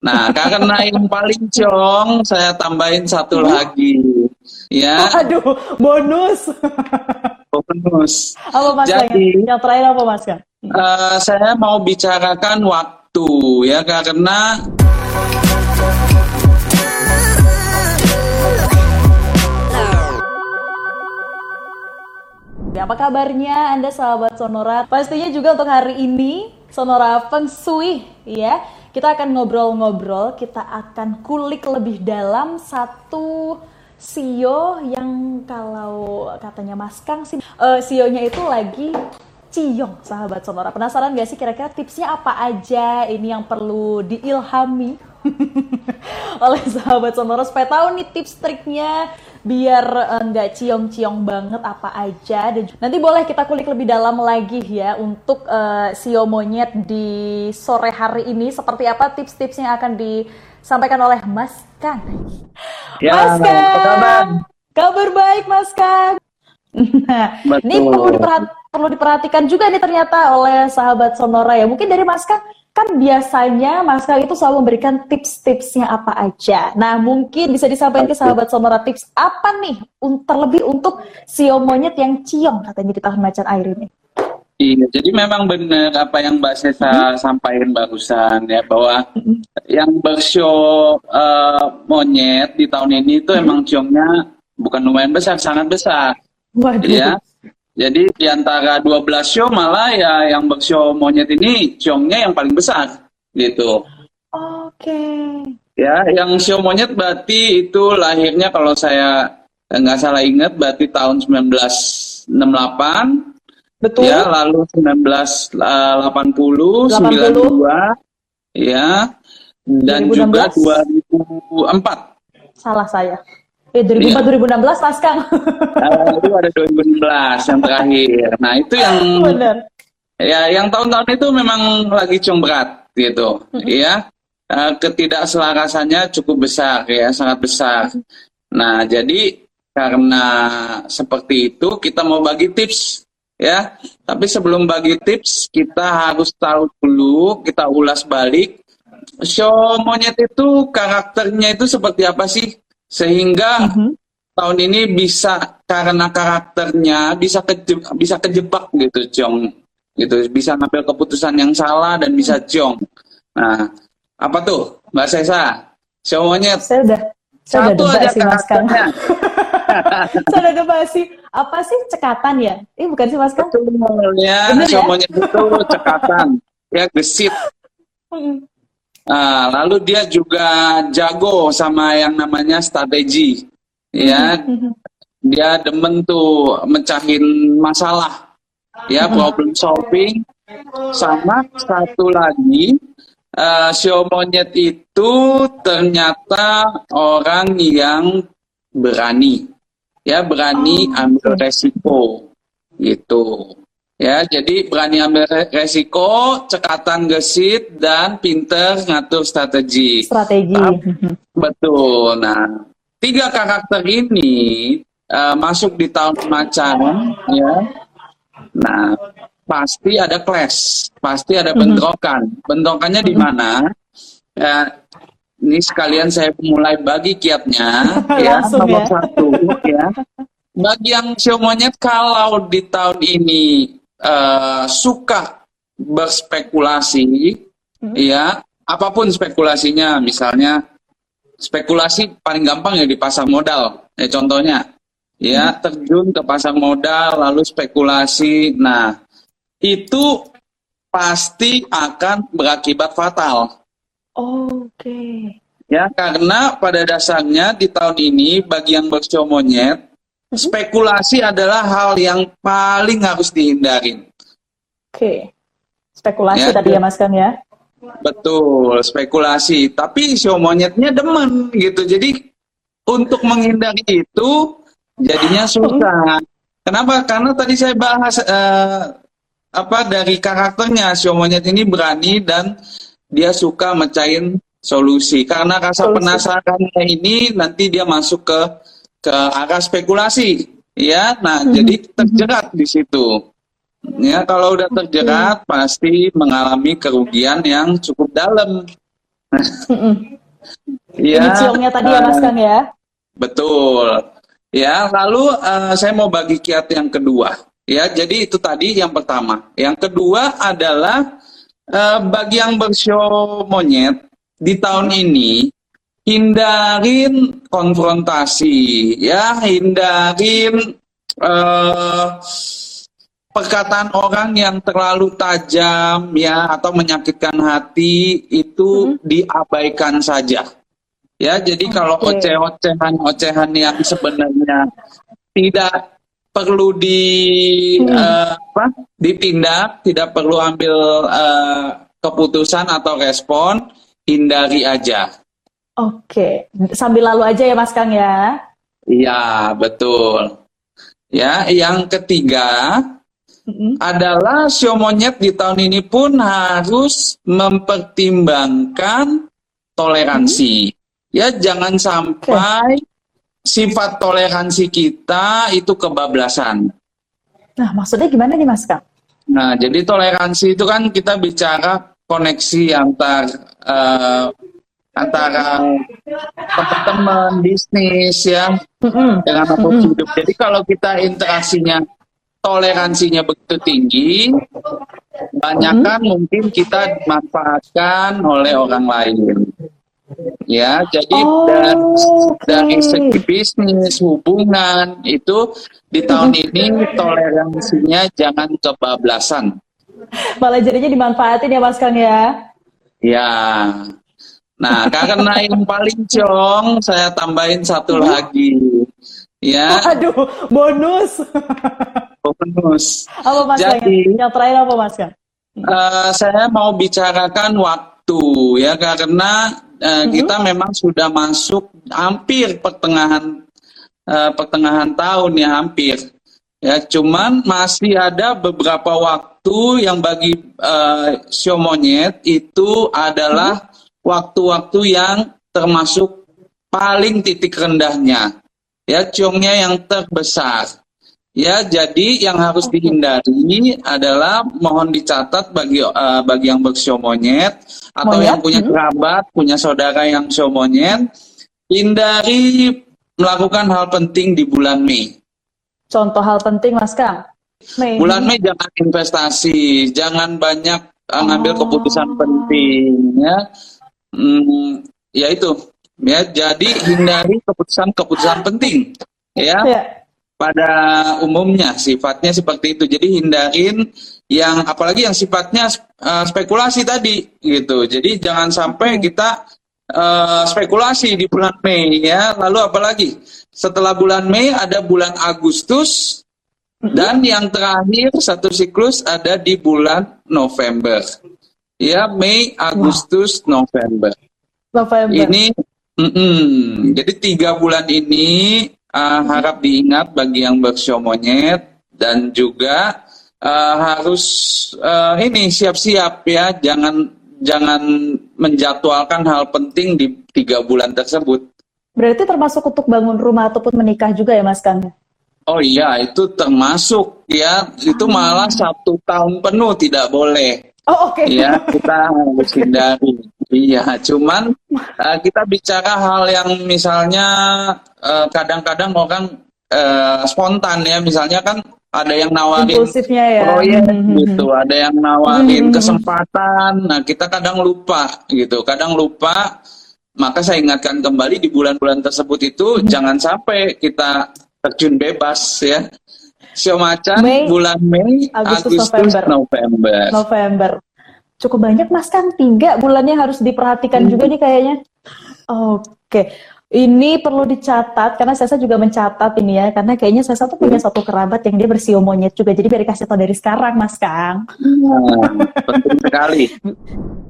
Nah, karena yang paling ciong, saya tambahin satu lagi. Ya. Aduh, bonus. bonus. Apa Mas Jadi, yang, yang terakhir apa Mas? Uh, saya mau bicarakan waktu ya karena Apa kabarnya Anda sahabat Sonora? Pastinya juga untuk hari ini Sonora Feng Shui ya. Kita akan ngobrol-ngobrol, kita akan kulik lebih dalam satu sio yang kalau katanya Mas Kang sih uh, sionya itu lagi ciong sahabat sonora. Penasaran gak sih kira-kira tipsnya apa aja? Ini yang perlu diilhami oleh sahabat sonora supaya tahu nih tips triknya biar eh, nggak uh, ciong-ciong banget apa aja dan nanti boleh kita kulik lebih dalam lagi ya untuk uh, sio monyet di sore hari ini seperti apa tips-tips yang akan disampaikan oleh Mas Kang. Ya, Mas Kang, kabar? kabar baik Mas Kang. Nah, ini perlu, diperhati perlu diperhatikan juga nih ternyata oleh sahabat Sonora ya. Mungkin dari Mas Kang kan biasanya Mas Kang itu selalu memberikan tips-tipsnya apa aja. Nah mungkin bisa disampaikan ke sahabat Sonora tips apa nih terlebih untuk sio monyet yang ciong katanya di tahun macan air ini. Iya, jadi memang benar apa yang Mbak Sesa hmm. sampaikan barusan ya bahwa hmm. yang bersio uh, monyet di tahun ini itu hmm. emang ciongnya bukan lumayan besar, sangat besar. Waduh. Ya, jadi di antara 12 show malah ya yang show monyet ini ciongnya yang paling besar gitu. Oke. Okay. Ya, yang show monyet berarti itu lahirnya kalau saya nggak salah ingat berarti tahun 1968. Betul. Ya, lalu 1980, 80. 92, ya, dan 2016. juga 2004. Salah saya. Eh 2004 iya. 2016 Mas Kang. Uh, itu ada 2016 yang terakhir. Nah, itu yang Benar. Ya, yang tahun-tahun itu memang lagi cung berat gitu. Mm -hmm. Ya. Uh, ketidakselarasannya cukup besar ya, sangat besar. Mm -hmm. Nah, jadi karena seperti itu kita mau bagi tips ya. Tapi sebelum bagi tips, kita harus tahu dulu, kita ulas balik show monyet itu karakternya itu seperti apa sih? Sehingga mm-hmm. tahun ini bisa karena karakternya bisa keje, bisa kejebak gitu Jong. Gitu bisa ngambil keputusan yang salah dan bisa Jong. Nah apa tuh Mbak Sesa? Semuanya saya udah saya satu udah aja karakternya. Saya udah basi apa sih cekatan ya? Ini bukan sih Mas semuanya ya? itu cekatan. Ya gesit Nah, lalu dia juga jago sama yang namanya strategi, ya. Dia demen tuh mecahin masalah, ya problem solving. Sama satu lagi, uh, show monyet itu ternyata orang yang berani, ya berani oh. ambil resiko, gitu. Ya, jadi berani ambil resiko, cekatan gesit, dan pinter ngatur strategi. Strategi. betul. Nah, tiga karakter ini uh, masuk di tahun macan, ya. Nah, pasti ada clash, pasti ada mhm. bentrokan. Bentrokannya di mhm. mana? Ya, ini sekalian saya mulai bagi kiatnya, ya. Nomor ya. satu, ya. Bagi yang show monyet, kalau di tahun ini uh, suka berspekulasi, hmm. ya apa pun spekulasinya, misalnya spekulasi paling gampang ya di pasar modal, ya contohnya, ya hmm. terjun ke pasar modal lalu spekulasi, nah itu pasti akan berakibat fatal. Oke. Okay. Ya, karena pada dasarnya di tahun ini bagi yang bersio monyet Mhm. Spekulasi adalah hal yang paling harus dihindarin. Oke. Spekulasi ya, tadi ya Mas Kang ya? Betul, spekulasi. Tapi show monyetnya demen gitu. Jadi untuk menghindari itu jadinya susah. Kenapa? Karena tadi saya bahas uh, apa dari karakternya show monyet ini berani dan dia suka mecahin solusi. Karena rasa solusi. penasarannya ini nanti dia masuk ke ke arah spekulasi ya nah hmm. jadi terjerat di situ ya kalau udah terjerat hmm. pasti mengalami kerugian yang cukup dalam Ya, ciongnya tadi ya Mas Kang ya? Betul. Ya, lalu uh, saya mau bagi kiat yang kedua. Ya, jadi itu tadi yang pertama. Yang kedua adalah uh, bagi yang bersio monyet di tahun ini hindarin konfrontasi, ya, hindarin uh, perkataan orang yang terlalu tajam ya atau menyakitkan hati itu hmm. diabaikan saja. Ya, jadi okay. kalau oceh-ocehan-ocehan yang sebenarnya tidak perlu di hmm. uh, apa, ditindak, tidak perlu ambil uh, keputusan atau respon, hindari aja. Oke, okay. sambil lalu aja ya Mas Kang ya. Iya, betul. Ya, yang ketiga, adalah sio monyet di tahun ini pun harus mempertimbangkan toleransi. Ya, jangan sampai okay. sifat toleransi kita itu kebablasan. Nah, maksudnya gimana nih, Mas Kak? Nah, jadi toleransi itu kan kita bicara koneksi antar uh, antara teman-teman bisnis ya mm-hmm. dengan makhluk mm-hmm. hidup. Jadi kalau kita interaksinya toleransinya begitu tinggi, banyak kan hmm. mungkin kita dimanfaatkan oleh orang lain. Ya, jadi oh, dari, okay. dari segi bisnis, hubungan itu di tahun ini toleransinya jangan kebablasan. Malah jadinya dimanfaatin ya Mas Kang ya? Ya. Nah, karena yang paling cong, saya tambahin satu hmm. lagi. Ya. Aduh, bonus. bonus. Apa Mas Jadi, Yang terakhir apa Mas Kang? Uh, saya mau bicarakan waktu ya karena uh, mm-hmm. kita memang sudah masuk hampir pertengahan uh, pertengahan tahun ya hampir ya cuman masih ada beberapa waktu yang bagi uh, show monyet itu adalah mm-hmm. Waktu-waktu yang termasuk paling titik rendahnya ya ciongnya yang terbesar Ya, jadi yang harus dihindari adalah mohon dicatat bagi uh, bagi yang bersio monyet atau monyet? yang punya hmm. kerabat, punya saudara yang sio monyet, hindari melakukan hal penting di bulan Mei. Contoh hal penting, Mas Kang? Mei. Bulan Mei jangan investasi, jangan banyak uh, ngambil oh. keputusan penting, ya. Hmm, ya itu, ya. Jadi hindari keputusan-keputusan penting, ya. ya pada umumnya sifatnya seperti itu. Jadi hindarin yang apalagi yang sifatnya uh, spekulasi tadi gitu. Jadi jangan sampai kita uh, spekulasi di bulan Mei ya. Lalu apalagi setelah bulan Mei ada bulan Agustus mm-hmm. dan yang terakhir satu siklus ada di bulan November. Ya Mei, Agustus, wow. November. November. Ini mm -mm, jadi tiga bulan ini uh, harap diingat bagi yang bersio monyet dan juga uh, harus uh, ini siap-siap ya jangan jangan menjadwalkan hal penting di tiga bulan tersebut. Berarti termasuk untuk bangun rumah ataupun menikah juga ya Mas Kang? Oh iya itu termasuk ya itu ah. malah satu tahun penuh tidak boleh. Oh oke. Okay. Ya kita harus hindari. Iya, cuman uh, kita bicara hal yang misalnya eh, kadang-kadang orang uh, spontan ya, misalnya kan ada yang nawarin ya. proyek mm-hmm. gitu, ada yang nawarin mm-hmm. kesempatan. Nah, kita kadang lupa gitu, kadang lupa. Maka saya ingatkan kembali di bulan-bulan tersebut itu mm-hmm. jangan sampai kita terjun bebas ya. Sio macan Mei, bulan Mei, Agustus, Agustus November. November. November cukup banyak mas kan tiga bulannya harus diperhatikan hmm. juga nih kayaknya oke ini perlu dicatat karena saya juga mencatat ini ya karena kayaknya saya tuh punya satu kerabat yang dia bersio monyet juga jadi biar dikasih tahu dari sekarang mas Kang hmm, penting sekali